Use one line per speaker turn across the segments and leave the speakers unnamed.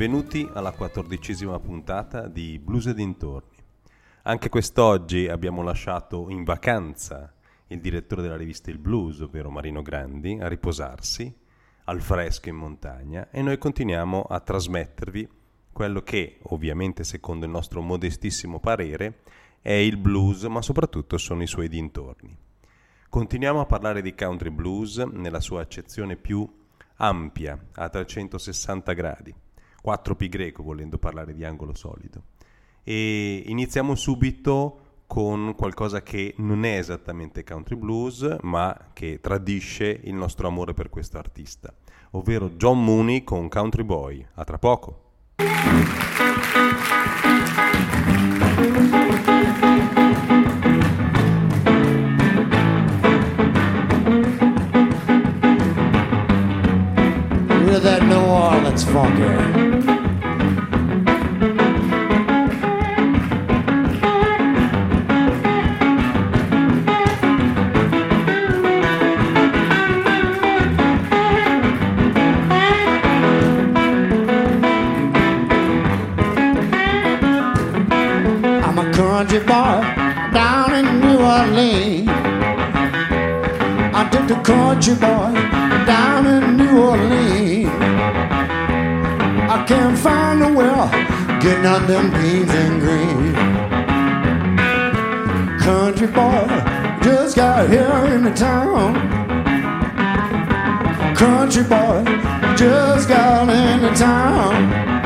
benvenuti alla quattordicesima puntata di Blues e dintorni. Anche quest'oggi abbiamo lasciato in vacanza il direttore della rivista Il Blues, ovvero Marino Grandi, a riposarsi al fresco in montagna e noi continuiamo a trasmettervi quello che, ovviamente secondo il nostro modestissimo parere, è il blues, ma soprattutto sono i suoi dintorni. Continuiamo a parlare di country blues nella sua accezione più ampia, a 360 gradi, 4 pi greco volendo parlare di angolo solido. E iniziamo subito con qualcosa che non è esattamente country blues, ma che tradisce il nostro amore per questo artista, ovvero John Mooney con Country Boy. A tra poco.
With that New Orleans funky. Country boy down in New Orleans. I can't find a well getting on them beans and green. Country boy just got here in the town. Country boy just got in the town.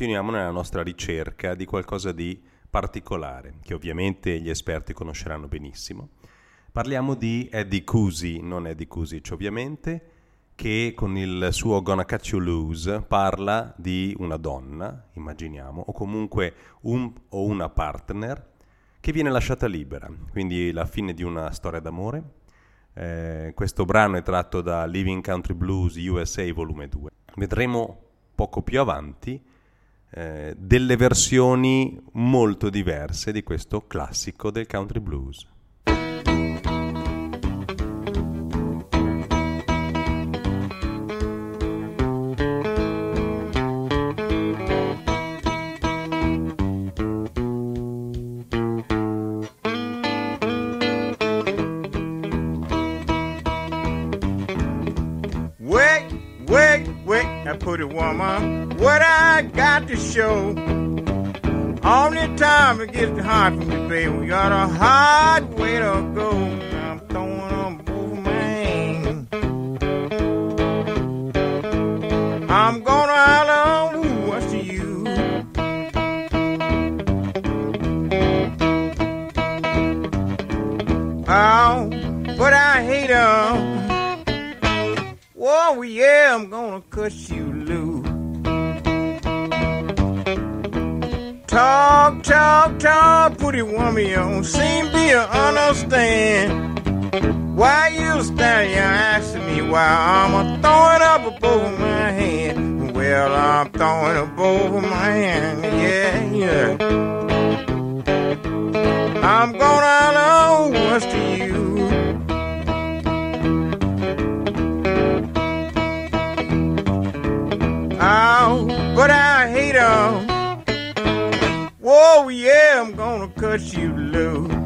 Continuiamo nella nostra ricerca di qualcosa di particolare, che ovviamente gli esperti conosceranno benissimo. Parliamo di Eddie Cusi, non Eddie Cusic ovviamente, che con il suo Gonna Catch You Loose parla di una donna, immaginiamo, o comunque un o una partner che viene lasciata libera, quindi la fine di una storia d'amore. Eh, questo brano è tratto da Living Country Blues USA volume 2. Vedremo poco più avanti eh, delle versioni molto diverse di questo classico del country blues.
It woman, what I got to show. The time it gets hard for me, baby. We got a hard way to go. I'm throwing on both my. I'm gonna holler, what's to you? Oh, but I hate 'em. Whoa, yeah, I'm gonna cut you loose. Talk, talk, talk, it woman, you don't seem to understand. Why you stand here asking me why I'm a throwing up above my hand? Well, I'm throwing up over my hand, yeah, yeah. I'm gonna know what's but I hate 'em. Whoa, yeah, I'm gonna cut you loose.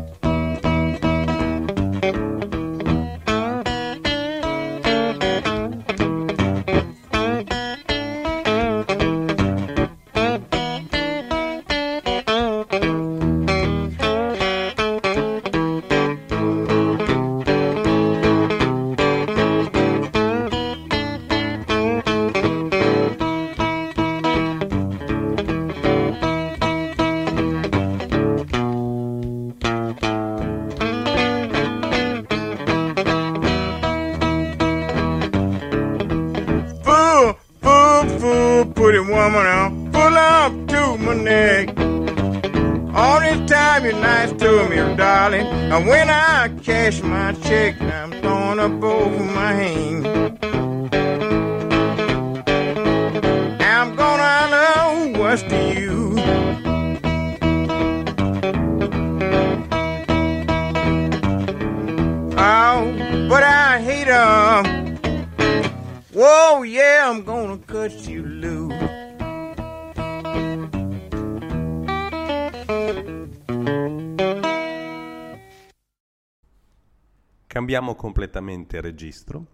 Completamente registro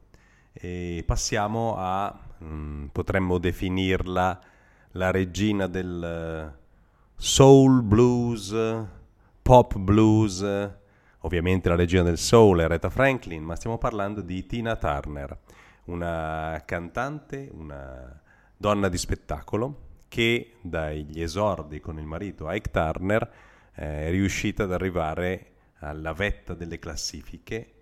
e passiamo a, mm, potremmo definirla la regina del eh, soul blues, pop blues, ovviamente la regina del soul è Aretha Franklin, ma stiamo parlando di Tina Turner, una cantante, una donna di spettacolo che dagli esordi con il marito Ike Turner eh, è riuscita ad arrivare alla vetta delle classifiche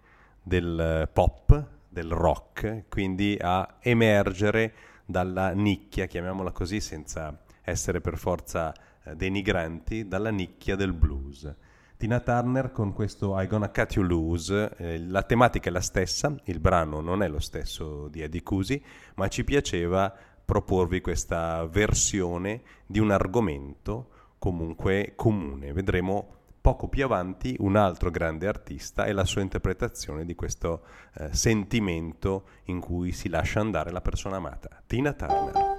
del eh, pop, del rock, quindi a emergere dalla nicchia, chiamiamola così senza essere per forza eh, denigranti, dalla nicchia del blues. Tina Turner con questo I Gonna Cut You Loose, eh, la tematica è la stessa, il brano non è lo stesso di Eddie Cusi, ma ci piaceva
proporvi questa versione di un argomento comunque comune. Vedremo poco più avanti un altro grande artista e la sua interpretazione di questo eh, sentimento in cui si lascia andare la persona amata. Tina Turner.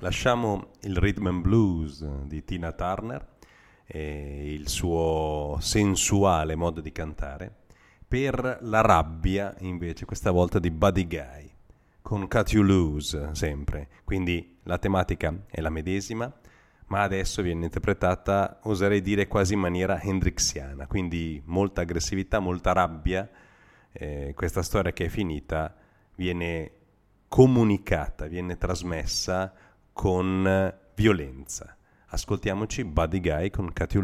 Lasciamo il rhythm and blues di Tina Turner e il suo sensuale modo di cantare per la rabbia invece questa volta di Buddy Guy con Cut You Loose sempre. Quindi la tematica è la medesima ma adesso viene interpretata oserei dire quasi in maniera hendrixiana. Quindi molta aggressività molta rabbia eh, questa storia che è finita viene comunicata viene trasmessa con violenza. Ascoltiamoci Buddy Guy con Cut You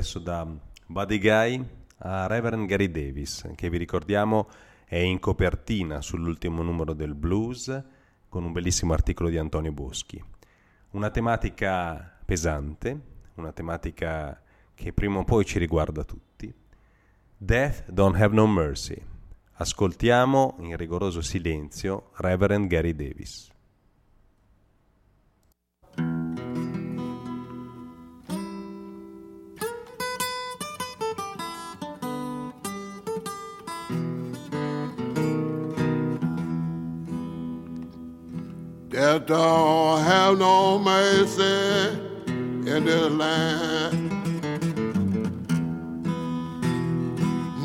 adesso da Buddy Guy a Reverend Gary Davis, che vi ricordiamo è in copertina sull'ultimo numero del Blues con un bellissimo articolo di Antonio Boschi. Una tematica pesante, una tematica che prima o poi ci riguarda tutti. Death Don't Have No Mercy. Ascoltiamo in rigoroso silenzio Reverend Gary Davis.
Death don't have no mercy in this land.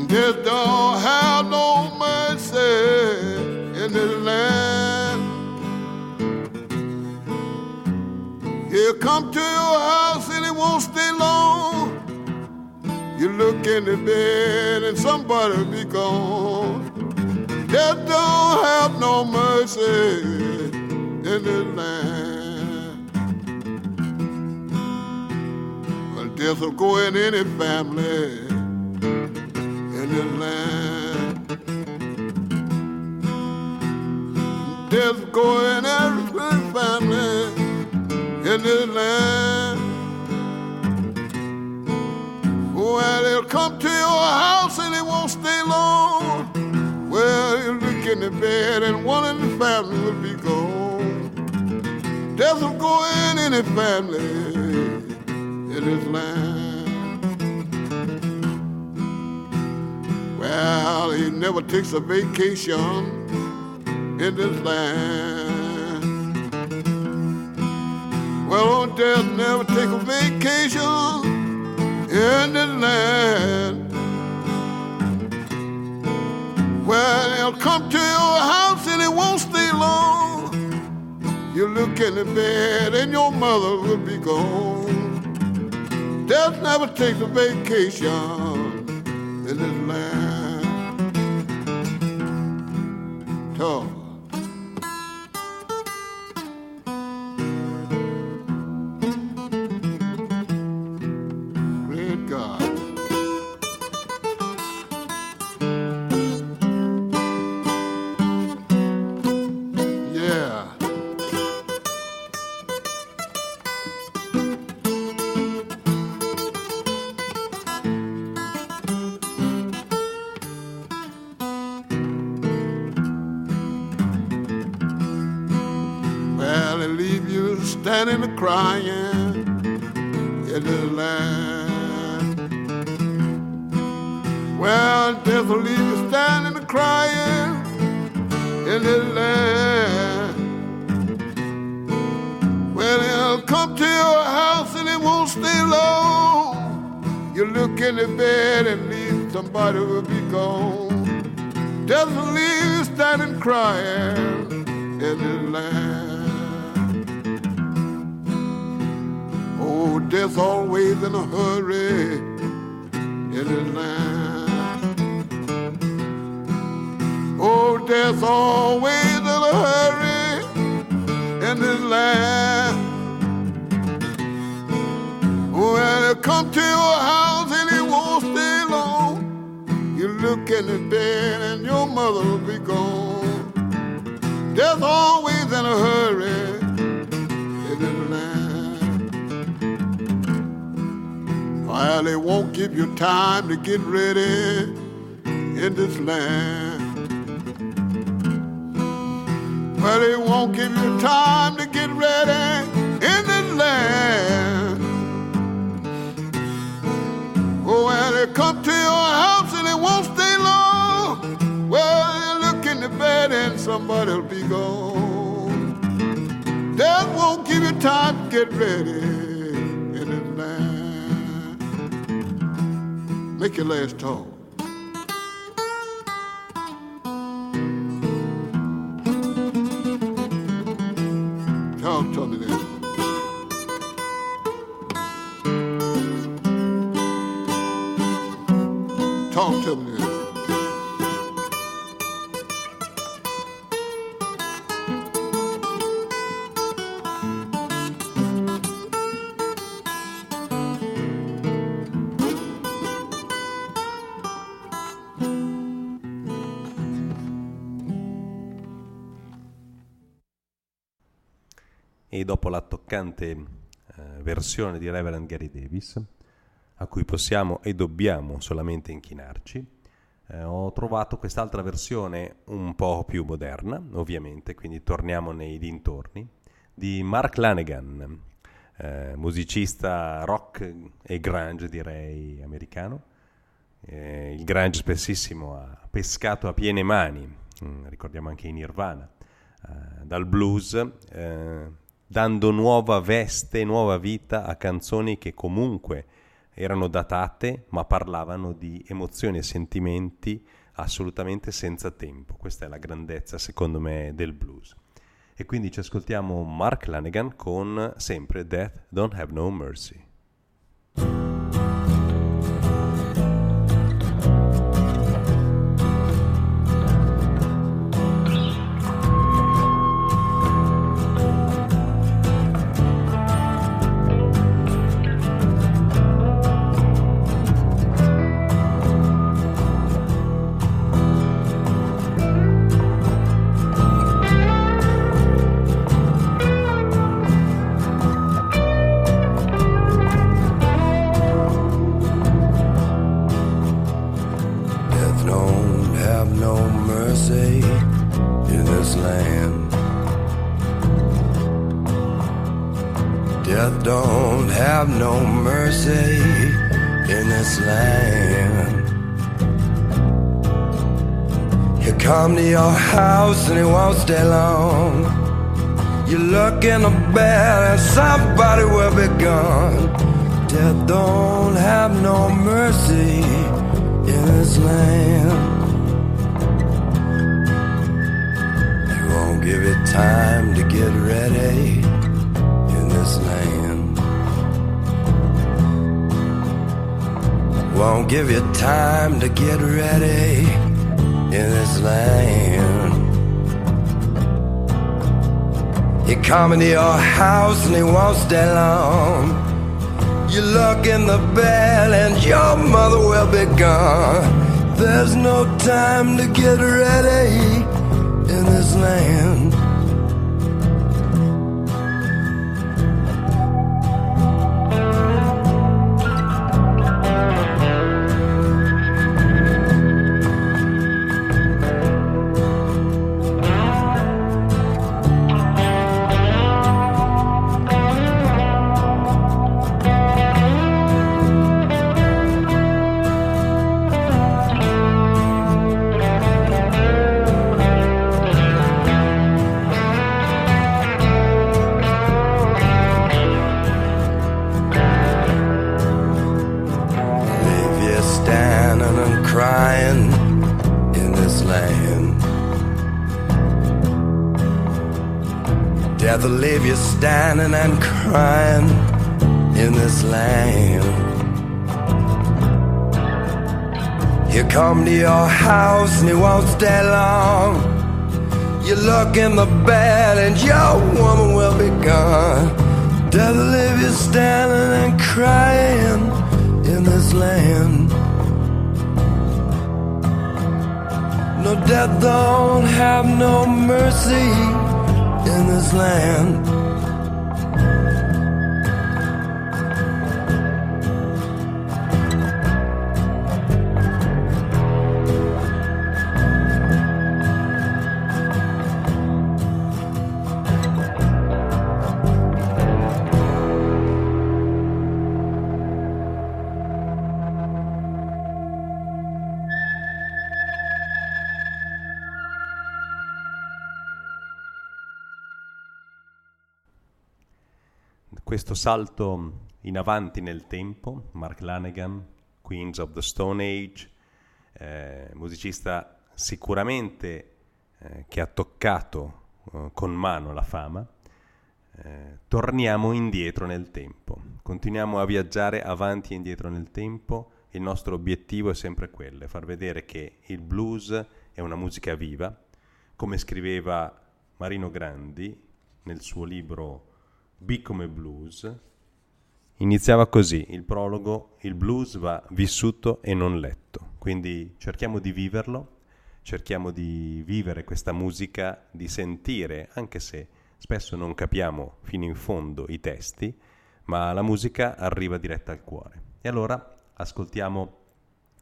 Death don't have no mercy in this land. He'll come to your house and he won't stay long. You look in the bed and somebody be gone. Death don't have no mercy in this land. Well, death will go in any family in this land. Death will go in every family in this land. Well, they'll come to your house and they won't stay long. Well, you look in the bed and one in the family will be gone. Will go in any family in this land. Well, he never takes a vacation in this land. Well, old death never take a vacation in this land. Well, he'll come to your house and he won't stay long. You look in the bed and your mother will be gone. Death never takes a vacation in this land. Talk. Look in the bed and leave somebody will be gone. Will leave standing crying in the land. Oh, death always in a hurry in the land. Oh, death always in a hurry in the land. Well, he'll come to your house look in the bed and your mother will be gone. Death always in a hurry in this land. While they won't give you time to get ready in this land. Well, they won't give you time to get ready in this land. Oh, well, they come to your house bed and somebody'll be gone. Death won't give you time to get ready in. Make your last. Talk
E dopo la toccante eh, versione di Reverend Gary Davis, a cui possiamo e dobbiamo solamente inchinarci, eh, ho trovato quest'altra versione un po' più moderna, ovviamente, quindi torniamo nei dintorni, di Mark Lanegan, eh, musicista rock e grunge direi americano. Eh, il grunge spessissimo ha pescato a piene mani, mm, ricordiamo anche in Nirvana, eh, dal blues, eh, dando nuova veste, nuova vita a canzoni che comunque erano datate ma parlavano di emozioni e sentimenti assolutamente senza tempo. Questa è la grandezza secondo me del blues. E quindi ci ascoltiamo Mark Lanegan con sempre Death Don't Have No Mercy.
Stay long. You look in the bed and somebody will be gone. Death don't have no mercy in this land. He won't give you time to get ready in this land. Won't give you time to get ready in this land. He come into your house and he won't stay long. You look in the bed and your mother will be gone. There's no time to get ready in this land. And crying in this land. He'll come to your house and he won't stay long. You look in the bed and your woman will be gone. Death will leave you standing and crying in this land. No death don't have no mercy in this land.
Questo salto in avanti nel tempo, Mark Lanegan, Queens of the Stone Age, eh, musicista sicuramente eh, che ha toccato eh, con mano la fama, eh, torniamo indietro nel tempo, continuiamo a viaggiare avanti e indietro nel tempo, il nostro obiettivo è sempre quello, far vedere che il blues è una musica viva, come scriveva Marino Grandi nel suo libro B come blues, iniziava così il prologo, il blues va vissuto e non letto, quindi cerchiamo di viverlo, cerchiamo di vivere questa musica, di sentire, anche se spesso non capiamo fino in fondo i testi, ma la musica arriva diretta al cuore. E allora ascoltiamo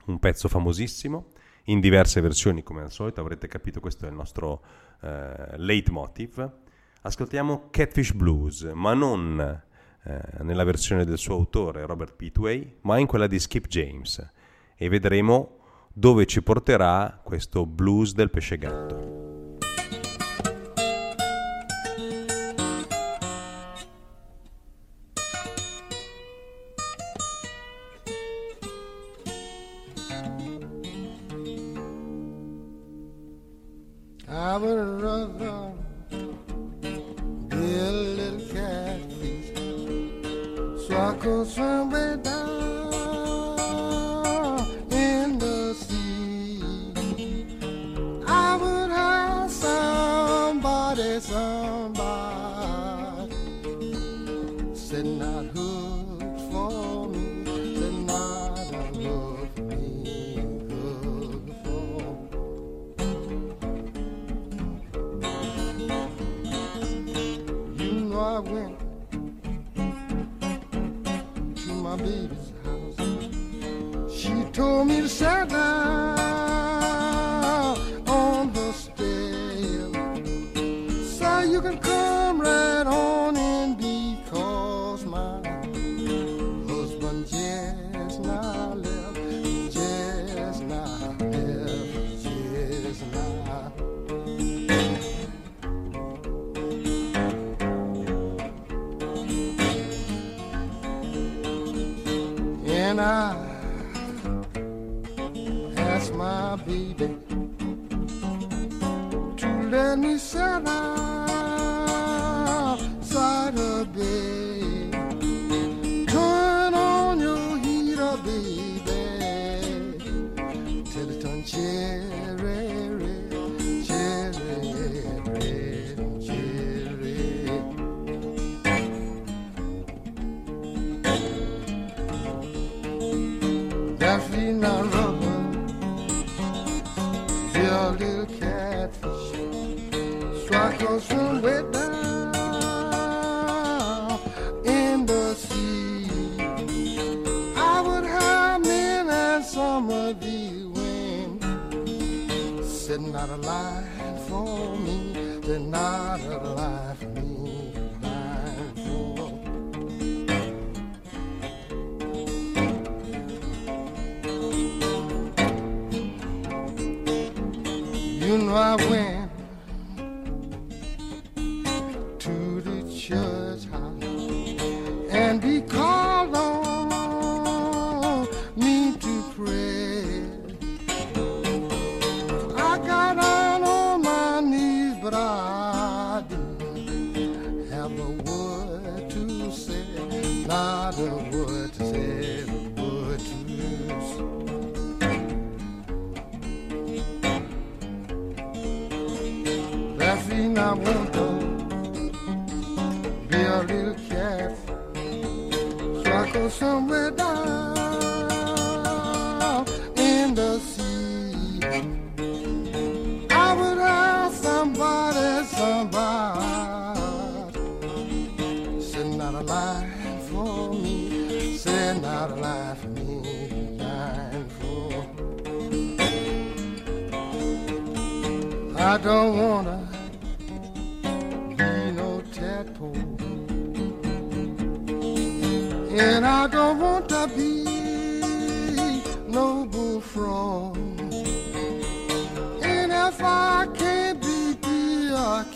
un pezzo famosissimo, in diverse versioni come al solito, avrete capito questo è il nostro eh, leitmotiv. Ascoltiamo Catfish Blues, ma non eh, nella versione del suo autore Robert Pitway, ma in quella di Skip James e vedremo dove ci porterà questo blues del pesce gatto.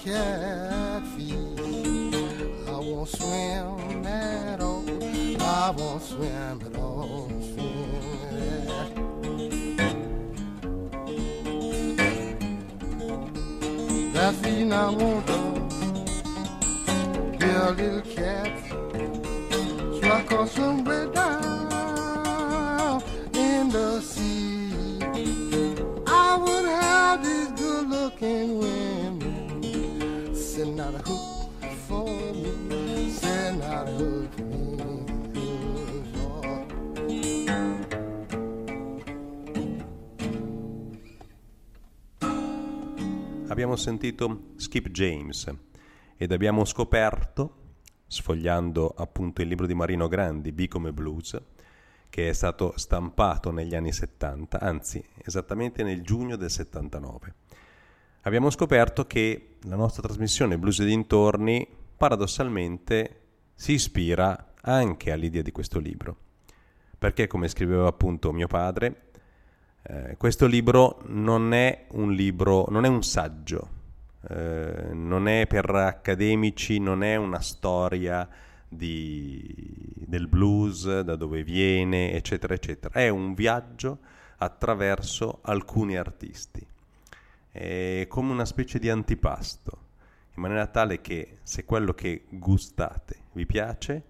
Catfish, I
won't swim at all. I won't swim at all. Swim at That's reason I want to be a little cat. So I call somewhere
Abbiamo sentito Skip James ed abbiamo scoperto, sfogliando appunto il libro di Marino Grandi, B come Blues, che è stato stampato negli anni 70, anzi esattamente nel giugno del 79. Abbiamo scoperto che la nostra trasmissione Blues e dintorni paradossalmente si ispira anche all'idea di questo libro, perché come scriveva appunto mio padre, eh, questo libro non è un libro, non è un saggio, eh, non è per accademici, non è una storia di- del blues, da dove viene, eccetera, eccetera. È un viaggio attraverso alcuni artisti. È come una specie di antipasto, in maniera tale che se quello che gustate vi piace,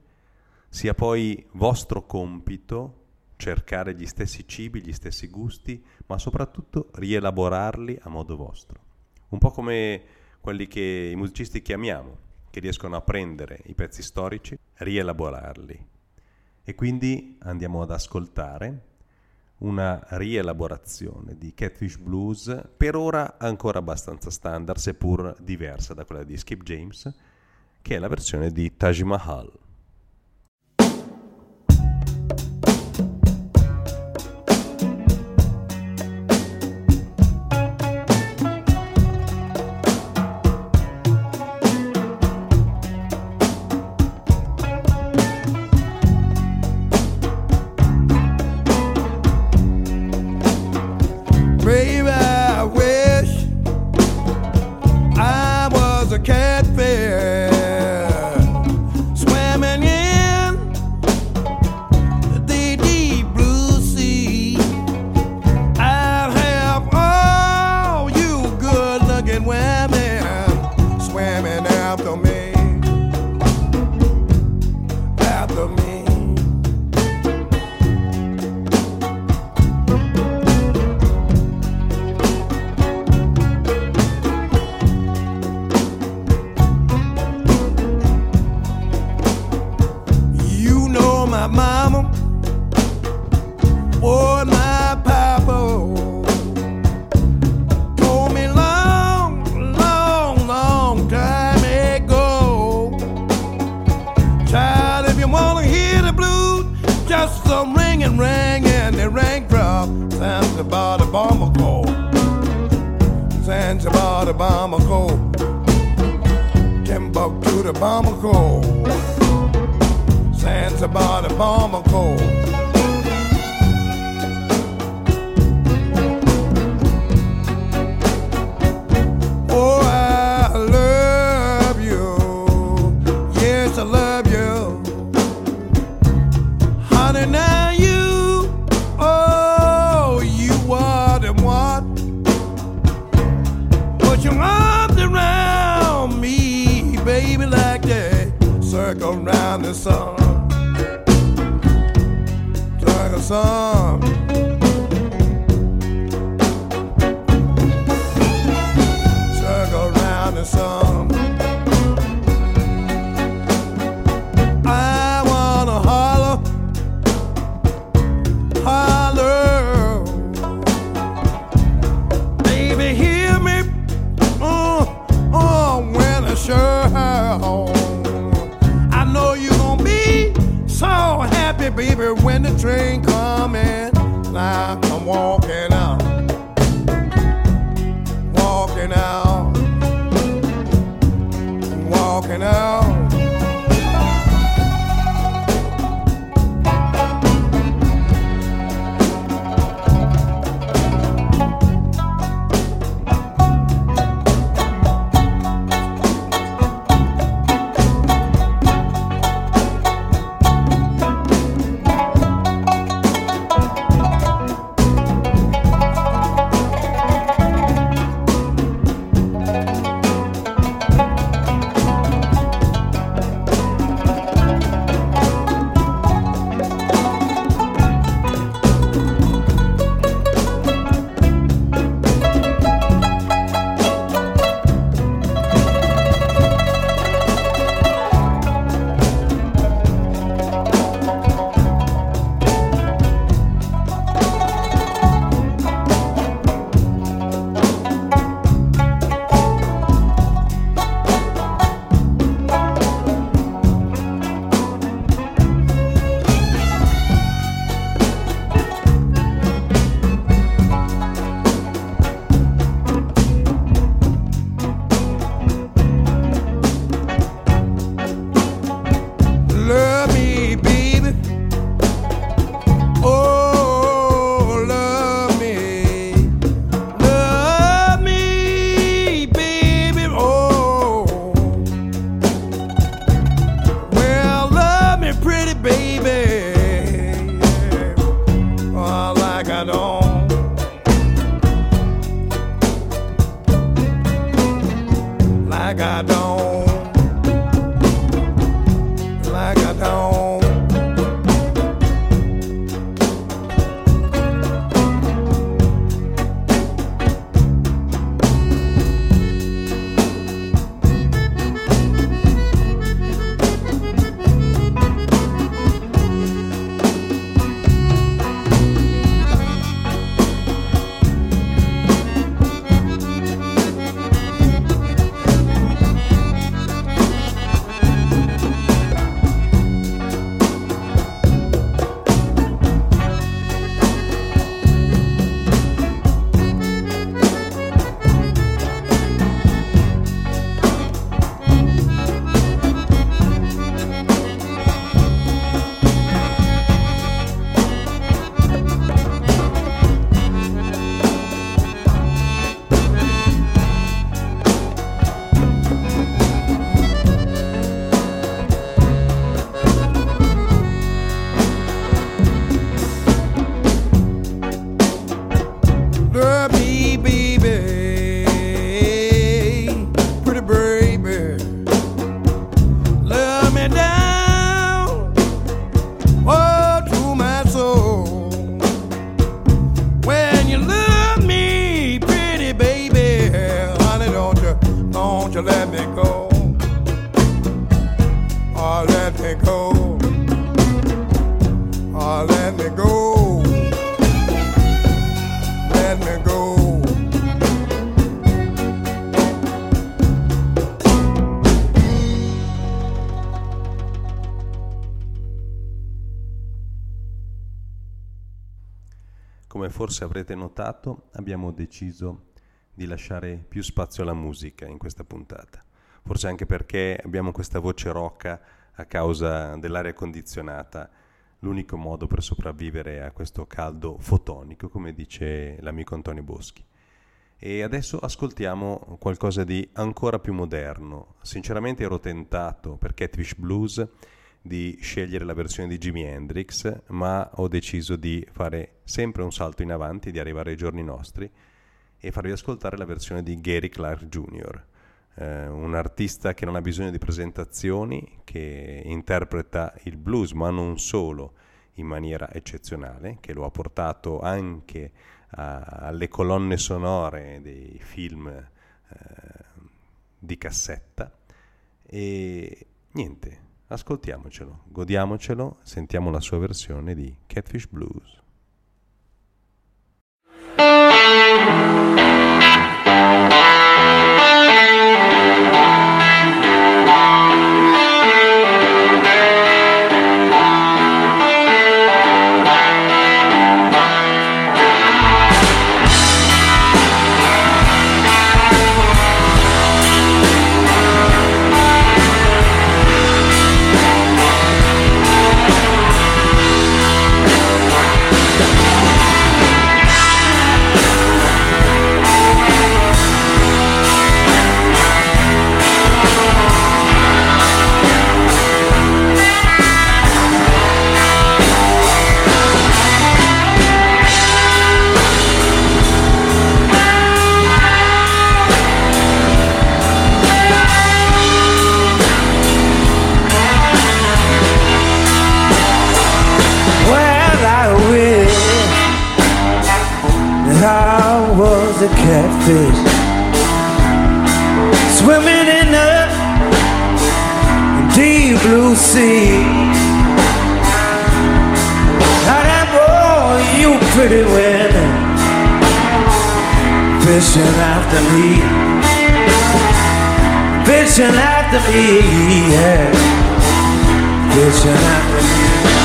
sia poi vostro compito cercare gli stessi cibi, gli stessi gusti, ma soprattutto rielaborarli a modo vostro. Un po' come quelli che i musicisti chiamiamo, che riescono a prendere i pezzi storici, rielaborarli. E quindi andiamo ad ascoltare una rielaborazione di Catfish Blues, per ora ancora abbastanza standard, seppur diversa da quella di Skip James, che è la versione di Taj Mahal.
Come forse avrete notato, abbiamo deciso di lasciare più spazio alla musica in questa puntata. Forse anche perché abbiamo questa voce roca a causa dell'aria condizionata, l'unico modo per sopravvivere a questo caldo fotonico, come dice l'amico Antonio Boschi. E adesso ascoltiamo qualcosa di ancora più moderno. Sinceramente ero tentato per Catfish Blues di scegliere la versione di Jimi Hendrix, ma ho deciso di fare sempre un salto in avanti, di arrivare ai giorni nostri e farvi ascoltare la versione di Gary Clark Jr., eh, un artista che non ha bisogno di presentazioni, che interpreta il blues, ma non solo, in maniera eccezionale, che lo ha portato anche a- alle colonne sonore dei film eh, di cassetta. E niente, ascoltiamocelo, godiamocelo, sentiamo la sua versione di Catfish Blues.
Catfish swimming in the deep blue sea. Now that boy, you pretty women fishing after me, fishing after me, yeah, fishing after me.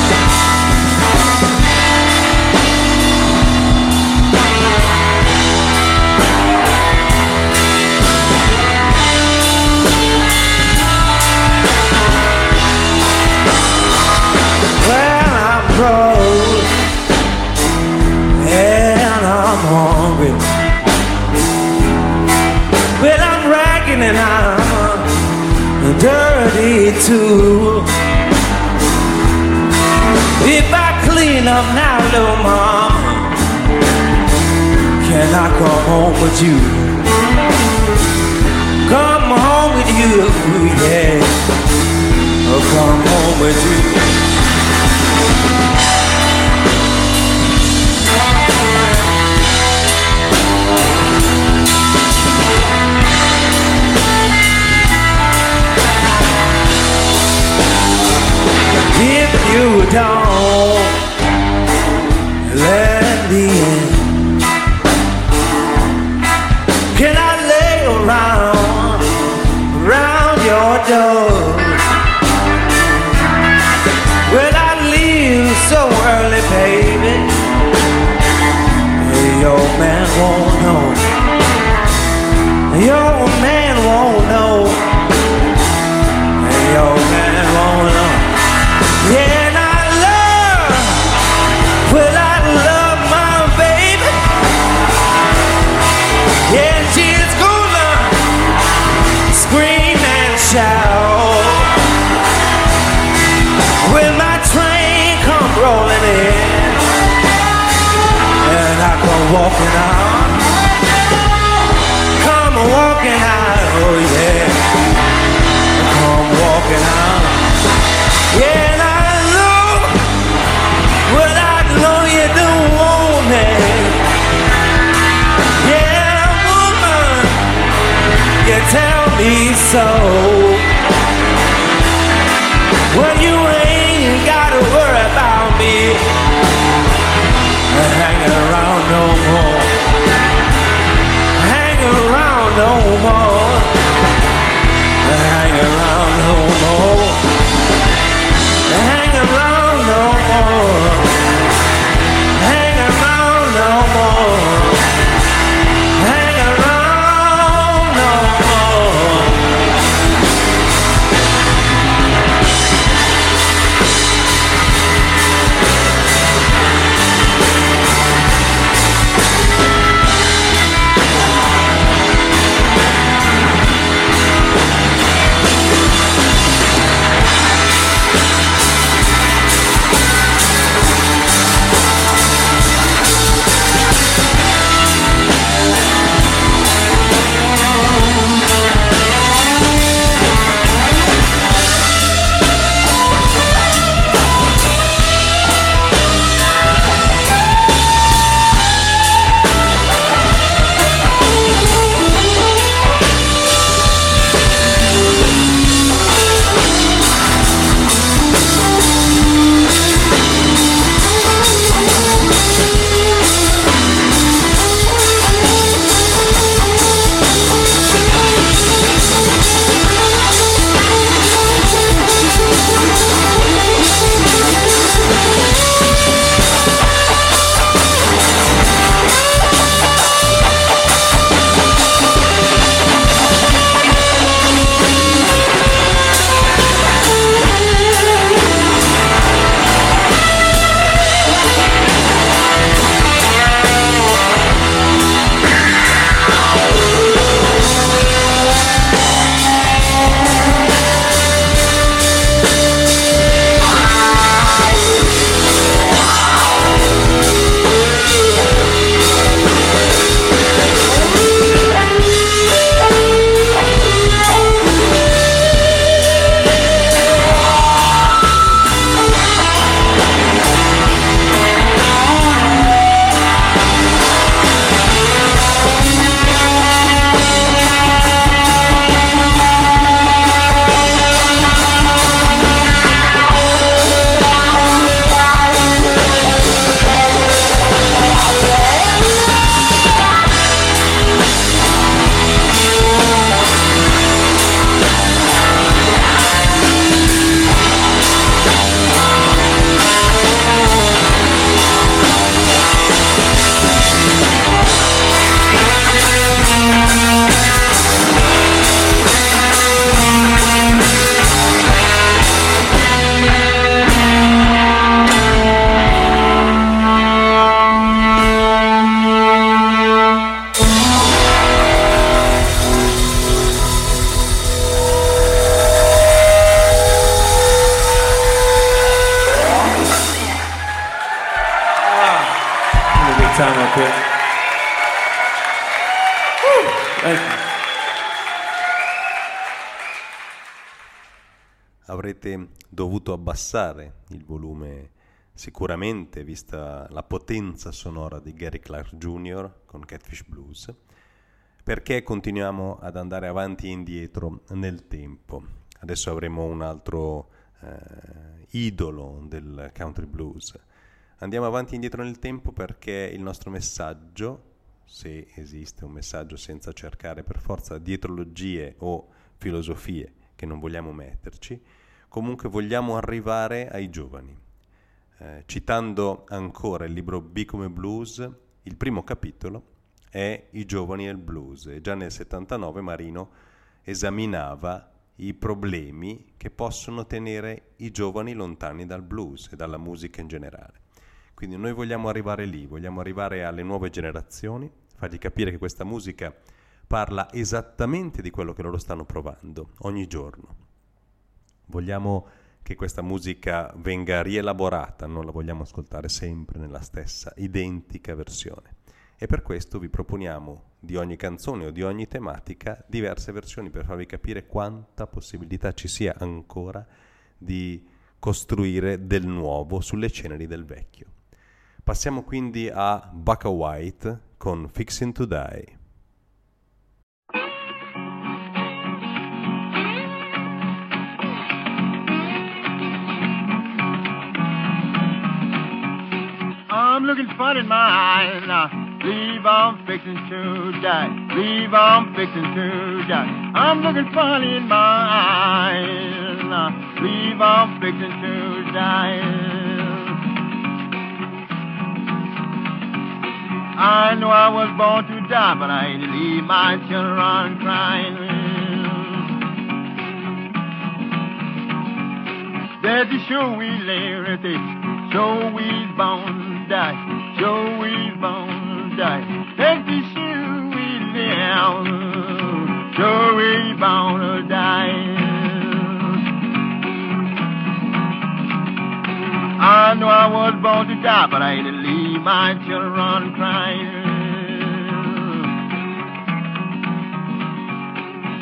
and I'm dirty too. If I clean up now, little mom, can I come home with you? Come home with you, yeah. I'll come home with you. you don't walking out, come walking out, oh yeah, come walking out. Yeah, and I know, well I know you don't want me. Yeah, woman, you tell me so. Well, you around
abbassare il volume sicuramente, vista la potenza sonora di Gary Clark Jr. con Catfish Blues, perché continuiamo ad andare avanti e indietro nel tempo. Adesso avremo un altro eh, idolo del country blues. Andiamo avanti e indietro nel tempo perché il nostro messaggio, se esiste un messaggio senza cercare per forza dietrologie o filosofie che non vogliamo metterci, comunque vogliamo arrivare ai giovani. Eh, citando ancora il libro B come Blues, il primo capitolo è I giovani e il blues e già nel 79 Marino esaminava i problemi che possono tenere i giovani lontani dal blues e dalla musica in generale. Quindi noi vogliamo arrivare lì, vogliamo arrivare alle nuove generazioni, fargli capire che questa musica parla esattamente di quello che loro stanno provando ogni giorno. Vogliamo che questa musica venga rielaborata, non la vogliamo ascoltare sempre nella stessa identica versione. E per questo vi proponiamo di ogni canzone o di ogni tematica diverse versioni per farvi capire quanta possibilità ci sia ancora di costruire del nuovo sulle ceneri del vecchio. Passiamo quindi a Bucka White con Fixing to Die.
I'm looking fun in my eyes. Leave on fixing to die. Leave on fixing to die. I'm looking funny in my eyes. Leave on fixing to die. I know I was born to die, but I ain't leave my children crying. Daddy, show we liberty, show we bound die, show we die. Daddy, show we live, show we die. I know I was born to die, but I ain't to leave my children crying.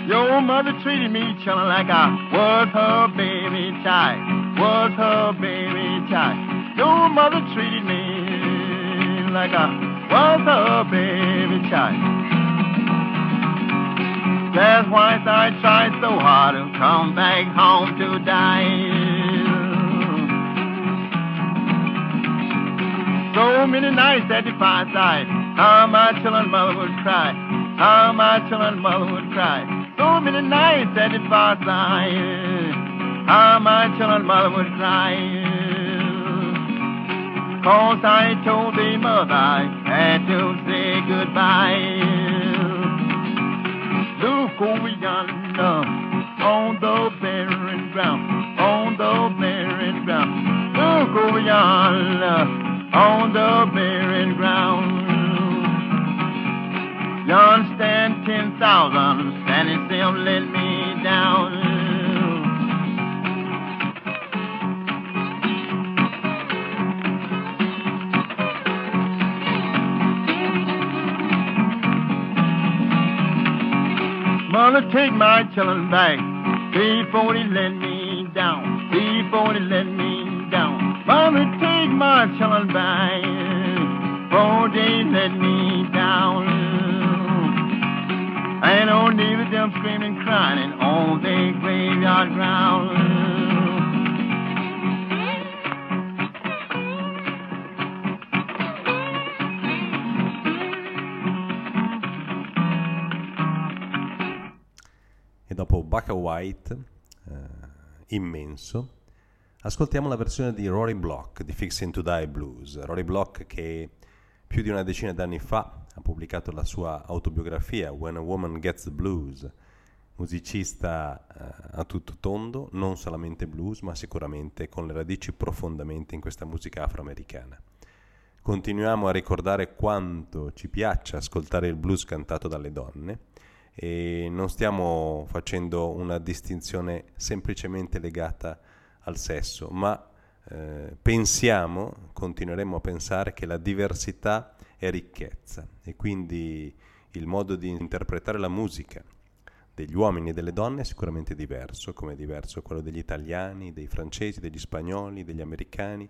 Your mother treated me, children, like I was her baby child, was her baby child. Your mother treated me like I was her baby child. That's why I tried so hard to come back home to die. So many nights at the fireside, how my children mother would cry, how my children mother would cry. So many nights at the fireside, how my children mother would cry. Cause I told mother I had to say goodbye. Look over yonder, on the barren ground, on the barren ground. Look over yonder on the barren ground. Yon stand ten thousand, standing still let Mother, take my children back before they let me down, before they let me down. Mother, take my children back before they let me down. And on David, them screaming, crying on the graveyard ground.
Bucka White, eh, immenso, ascoltiamo la versione di Rory Block di Fixing to Die Blues. Rory Block che più di una decina d'anni fa ha pubblicato la sua autobiografia When a Woman Gets the Blues, musicista eh, a tutto tondo, non solamente blues, ma sicuramente con le radici profondamente in questa musica afroamericana. Continuiamo a ricordare quanto ci piace ascoltare il blues cantato dalle donne e non stiamo facendo una distinzione semplicemente legata al sesso, ma eh, pensiamo, continueremo a pensare che la diversità è ricchezza e quindi il modo di interpretare la musica degli uomini e delle donne è sicuramente diverso, come è diverso quello degli italiani, dei francesi, degli spagnoli, degli americani,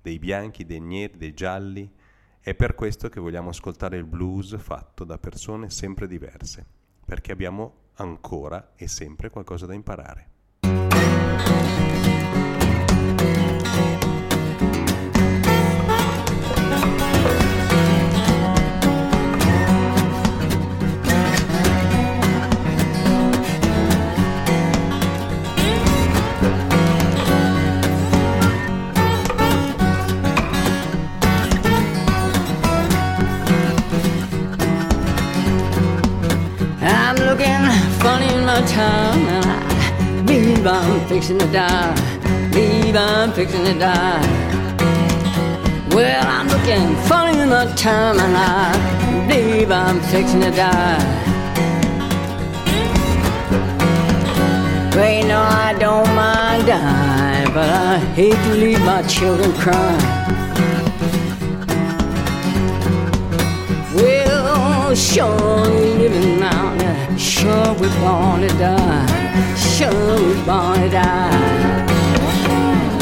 dei bianchi, dei neri, dei gialli. È per questo che vogliamo ascoltare il blues fatto da persone sempre diverse, perché abbiamo ancora e sempre qualcosa da imparare.
Time, and I believe I'm fixing to die. Believe I'm fixing to die. Well, I'm looking funny in my time, and I believe I'm fixing to die. Wait, no, I don't mind dying, but I hate to leave my children crying. Well, sure sure we born to die, sure we're born to die.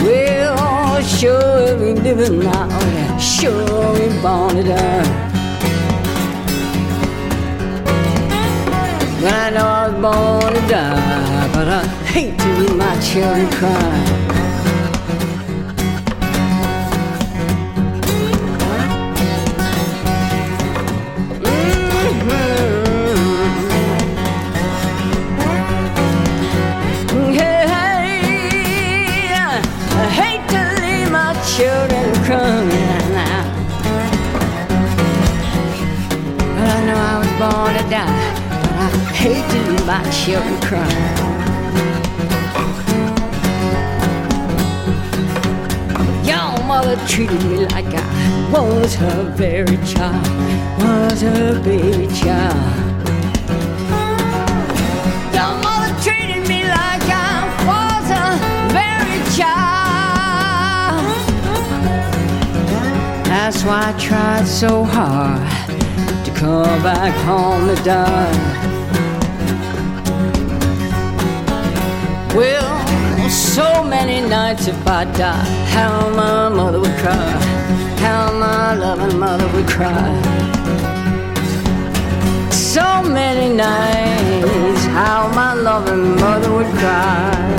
Well, sure we living now, yeah, sure we born to die. Well, I know I was born to die, but I hate to leave my children cry. Leave my children crying. Your mother treated me like I was her very child, was her baby child. Your mother treated me like I was her very child. That's why I tried so hard to come back home to die. Well, so many nights if I die, how my mother would cry, how my loving mother would cry. So many nights, how my loving mother would cry.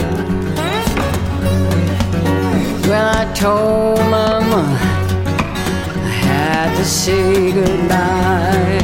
Well, I told mama I had to say goodbye.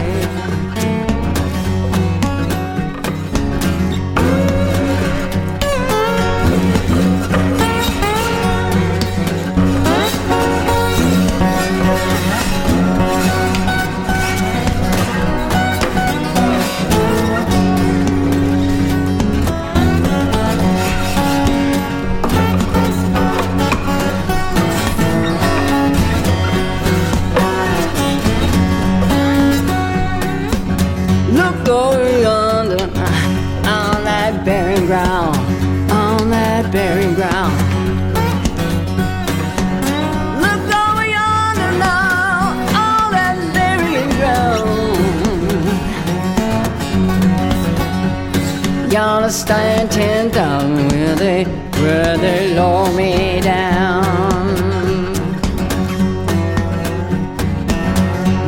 Yonder stand ten thousand where they where they lower me down.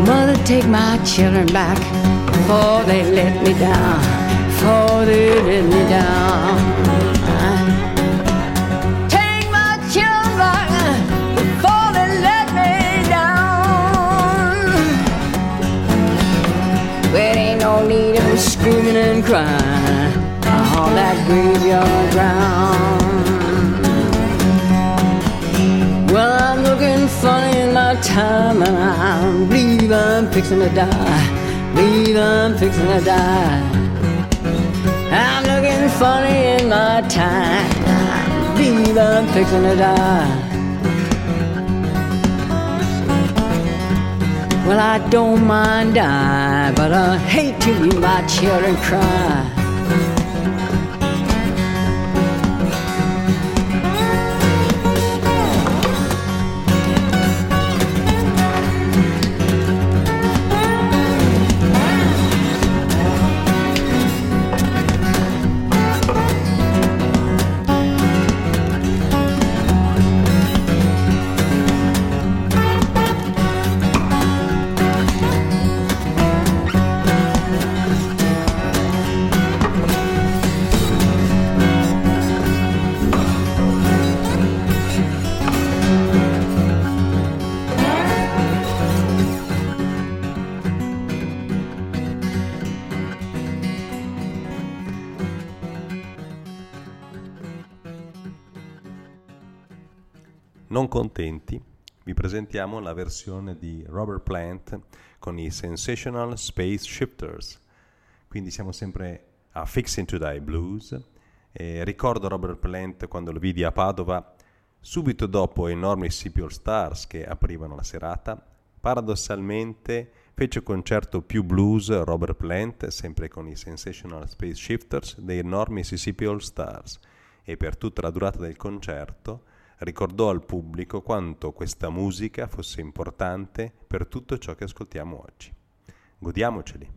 Mother, take my children back before they let me down, before they let me down. Take my children back before they let me down. There ain't no need of screaming and crying that graveyard ground. Well, I'm looking funny in my time, and I believe I'm fixing to die. Believe I'm fixing to die. I'm looking funny in my time. I believe I'm fixing to die. Well, I don't mind dying, but I hate to leave my children cry.
Contenti, vi presentiamo la versione di Robert Plant con i Sensational Space Shifters, quindi siamo sempre a Fixing to Die Blues. E ricordo Robert Plant quando lo vidi a Padova, subito dopo Enormi Mississippi All Stars che aprivano la serata. Paradossalmente fece concerto più blues Robert Plant, sempre con i Sensational Space Shifters, dei Enormi Mississippi All Stars e per tutta la durata del concerto ricordò al pubblico quanto questa musica fosse importante per tutto ciò che ascoltiamo oggi. Godiamoceli.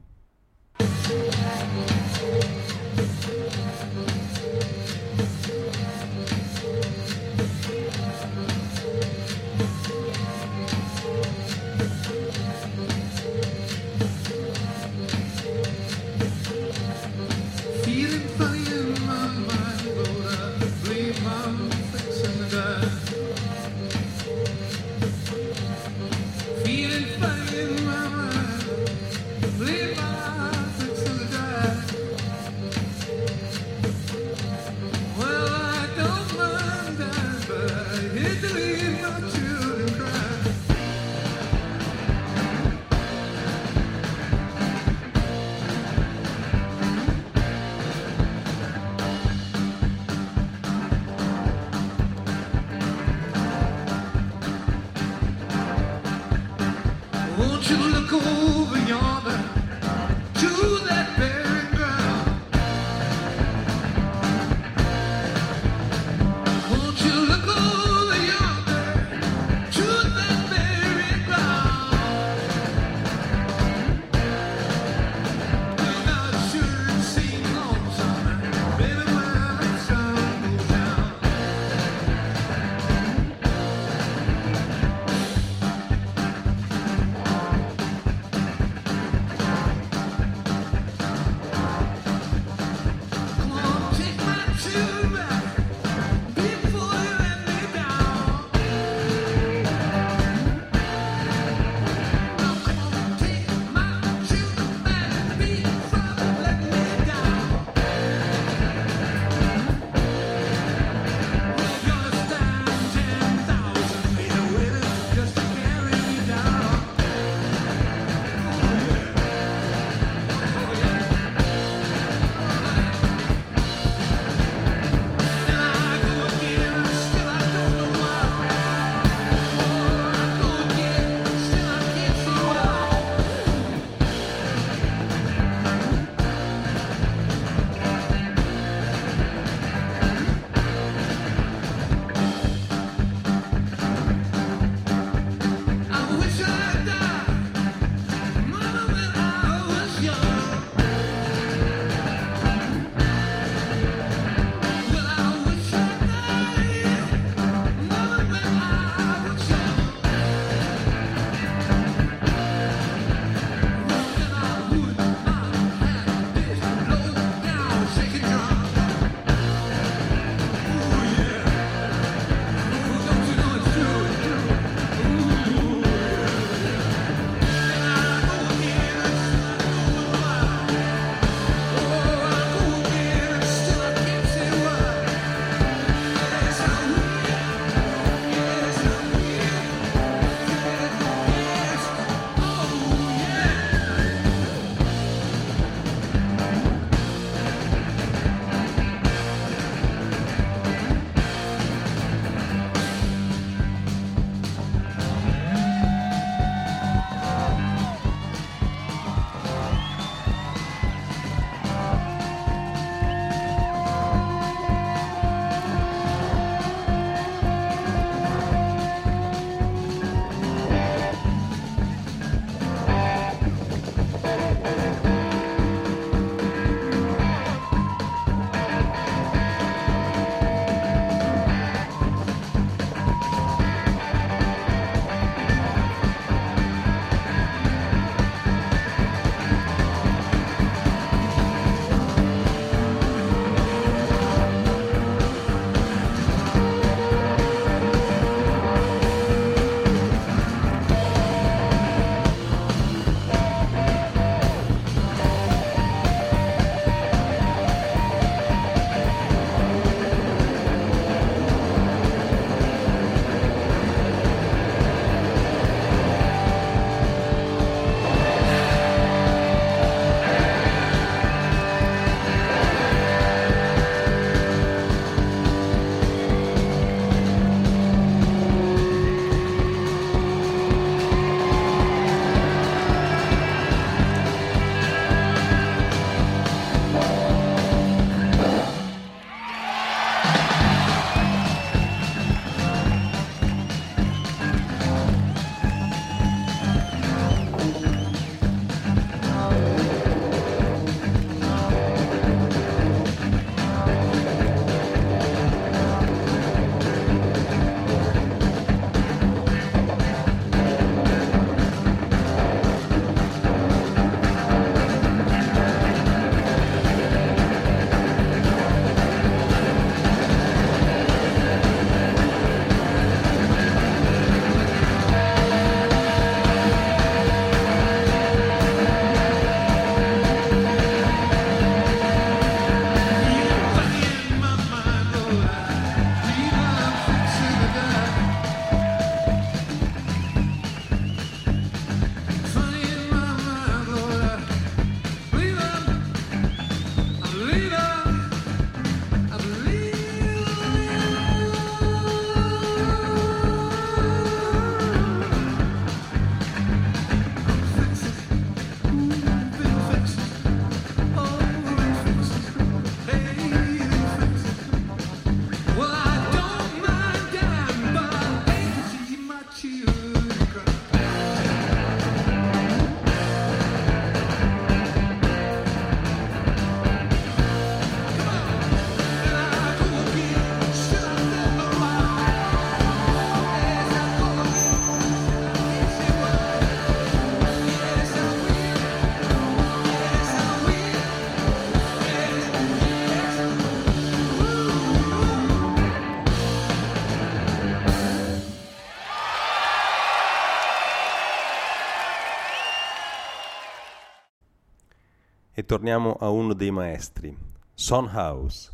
Torniamo a uno dei maestri, Son House,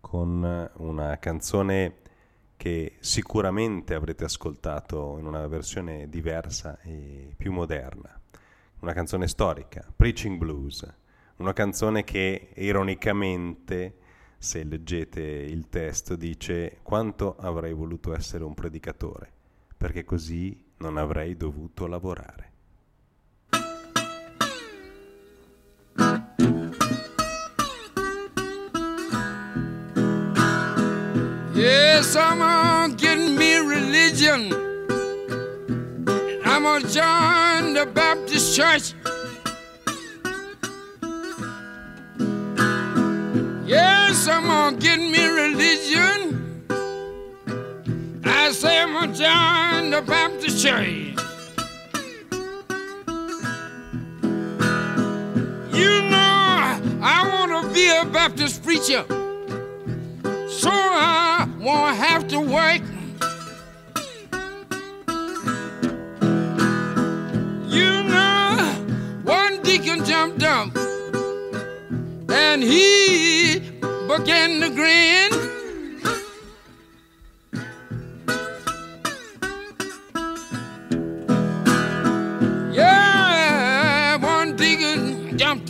con eh, una canzone che sicuramente avrete ascoltato in una versione diversa e più moderna. Una canzone storica, Preaching Blues, una canzone che ironicamente, se leggete il testo, dice quanto avrei voluto essere un predicatore, perché così non avrei dovuto lavorare.
Yes, I'm gonna get me religion. I'm gonna join the Baptist church. Yes, I'm gonna get me religion. I say I'm gonna join the Baptist church. You know, I wanna be a Baptist preacher so I won't have to work. You know, one deacon jumped up and he began to grin.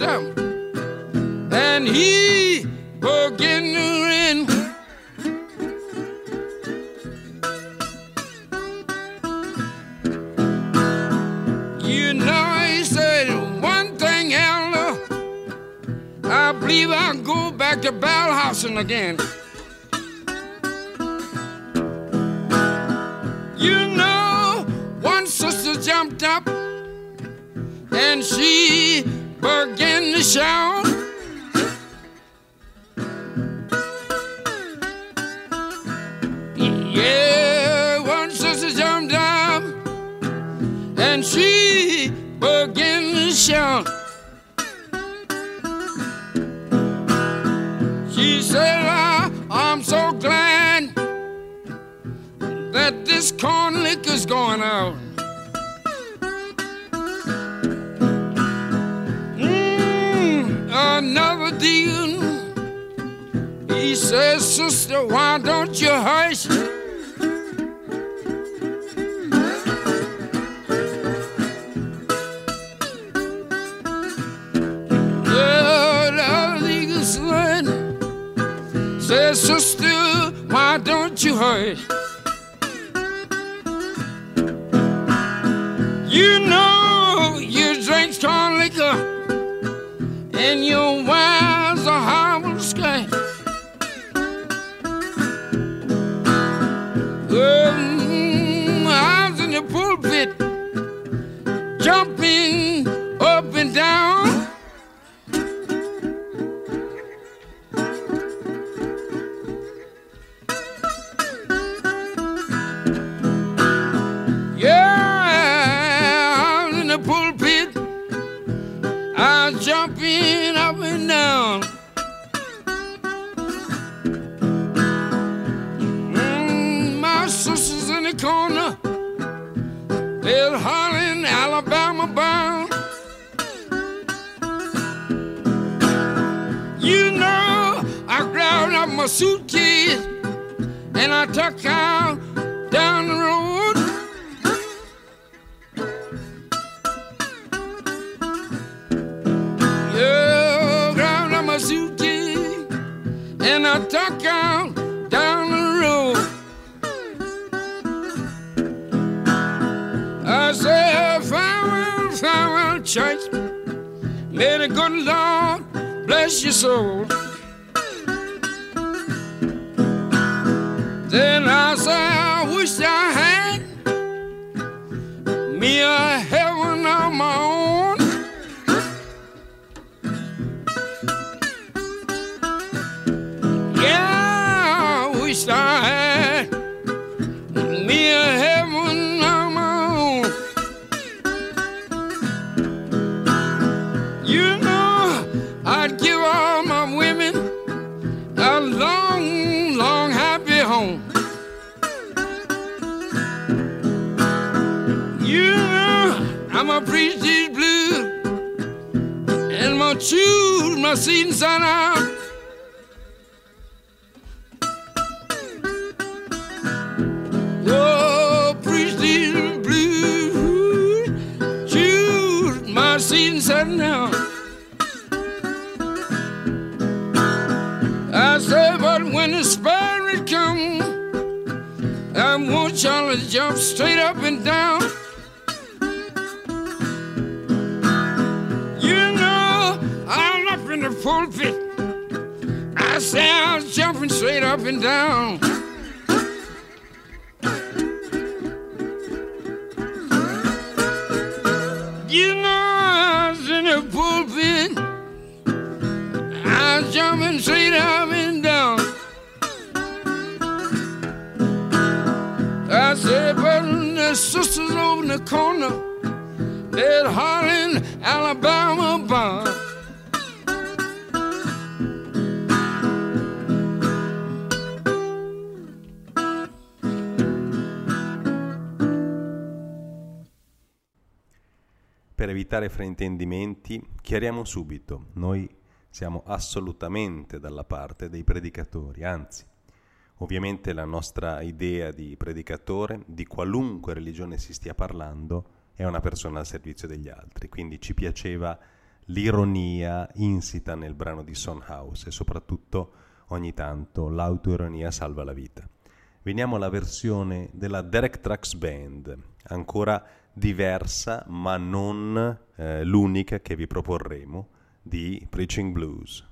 And he began to grin. You know, he said one thing, Elder. I believe I'll go back to Ballhausen again. You know, one sister jumped up and she began to shout. You know, I'm a preacher's blues, and I'll choose my seat and sign out. I want y'all to jump straight up and down. You know, I'm up in the pulpit. I say I was jumping straight up and down. You know, I was in the pulpit. I was jumping straight up the sisters over the corner, they're hollering Alabama bound.
Per evitare fraintendimenti, chiariamo subito, noi siamo assolutamente dalla parte dei predicatori, anzi, ovviamente la nostra idea di predicatore, di qualunque religione si stia parlando, è una persona al servizio degli altri, quindi ci piaceva l'ironia insita nel brano di Son House e soprattutto ogni tanto l'autoironia salva la vita. Veniamo alla versione della Derek Trucks Band, ancora diversa ma non eh, l'unica che vi proporremo di Preaching Blues.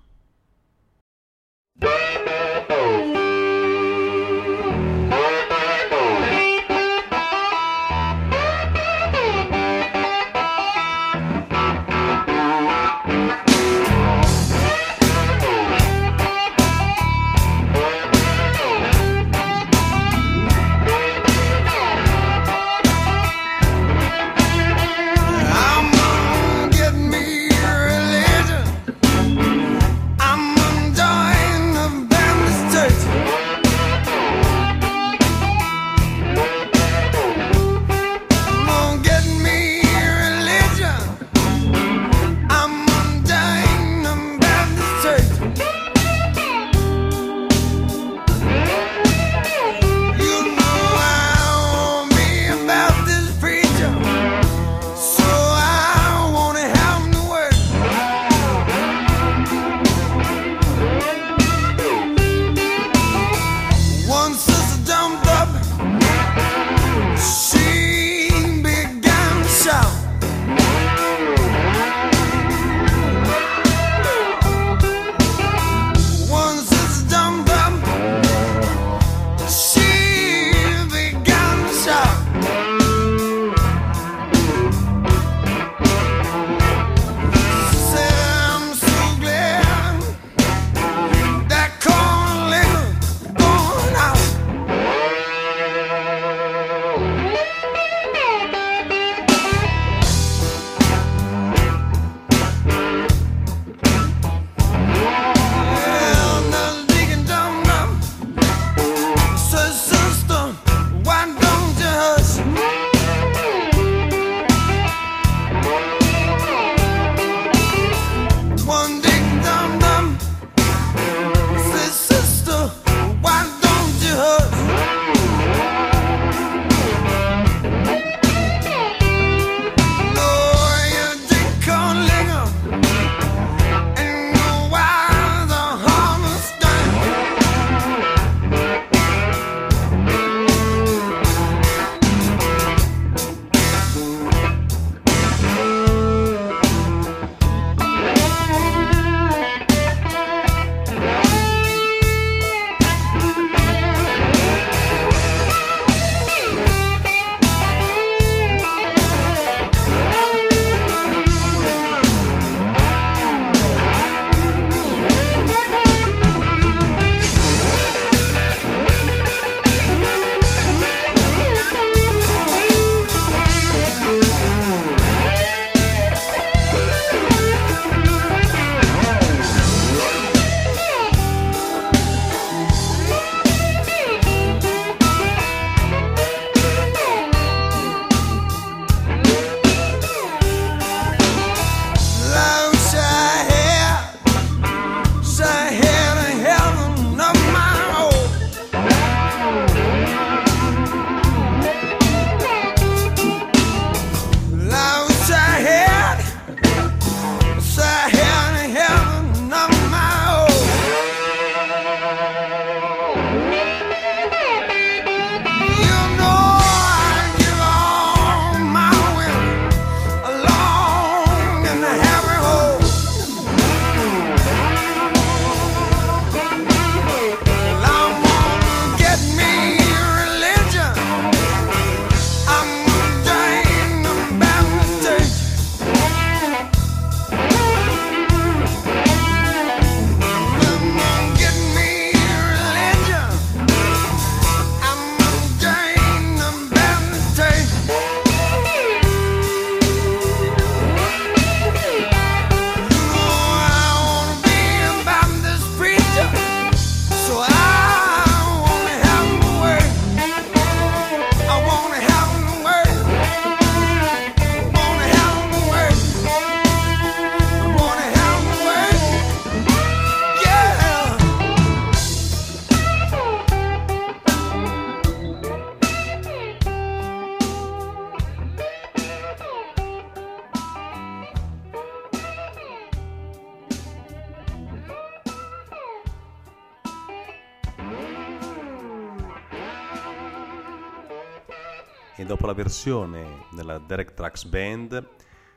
Versione della Derek Trax Band,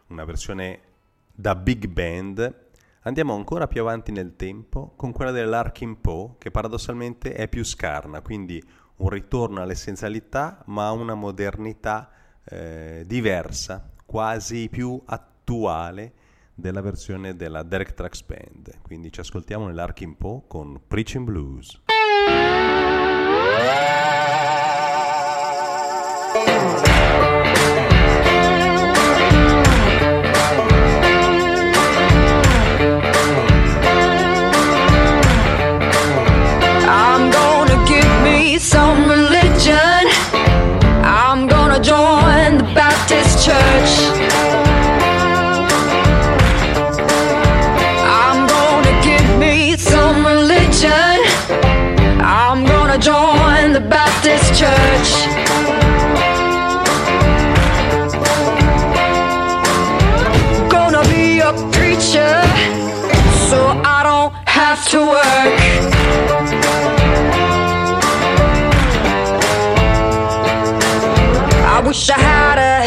una versione da big band, andiamo ancora più avanti nel tempo con quella dell'Arkin Poe che paradossalmente è più scarna, quindi un ritorno all'essenzialità ma una modernità eh, diversa, quasi più attuale della versione della Derek Trax Band. Quindi ci ascoltiamo nell'Arkin Poe con Preaching Blues.
Some religion. I'm gonna join the Baptist church. I'm gonna give me some religion. I'm gonna join the Baptist church. Gonna be a preacher so I don't have to work. Wish I had a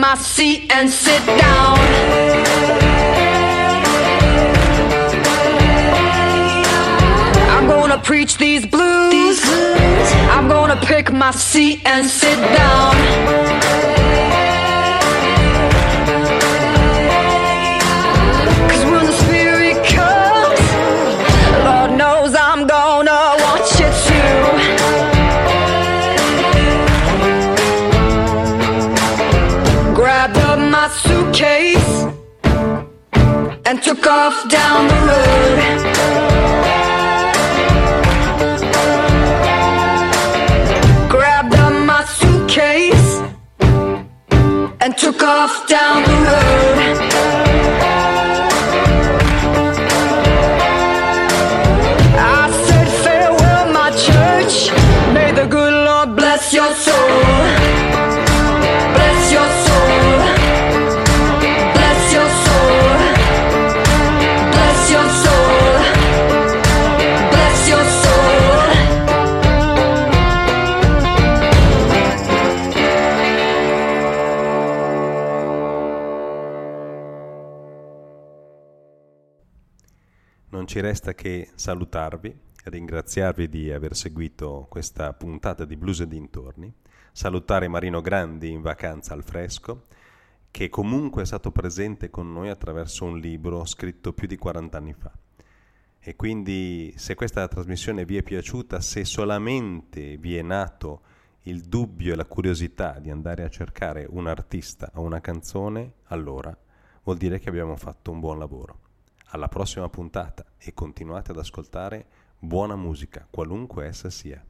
my seat and sit down. I'm gonna preach these blues. I'm gonna pick my seat and sit down. Off down the road.
Salutarvi, ringraziarvi di aver seguito questa puntata di Blues e dintorni, salutare Marino Grandi in vacanza al fresco, che comunque è stato presente con noi attraverso un libro scritto più di 40 anni fa. E quindi se questa trasmissione vi è piaciuta, se solamente vi è nato il dubbio e la curiosità di andare a cercare un artista o una canzone, allora vuol dire che abbiamo fatto un buon lavoro. Alla prossima puntata e continuate ad ascoltare buona musica, qualunque essa sia.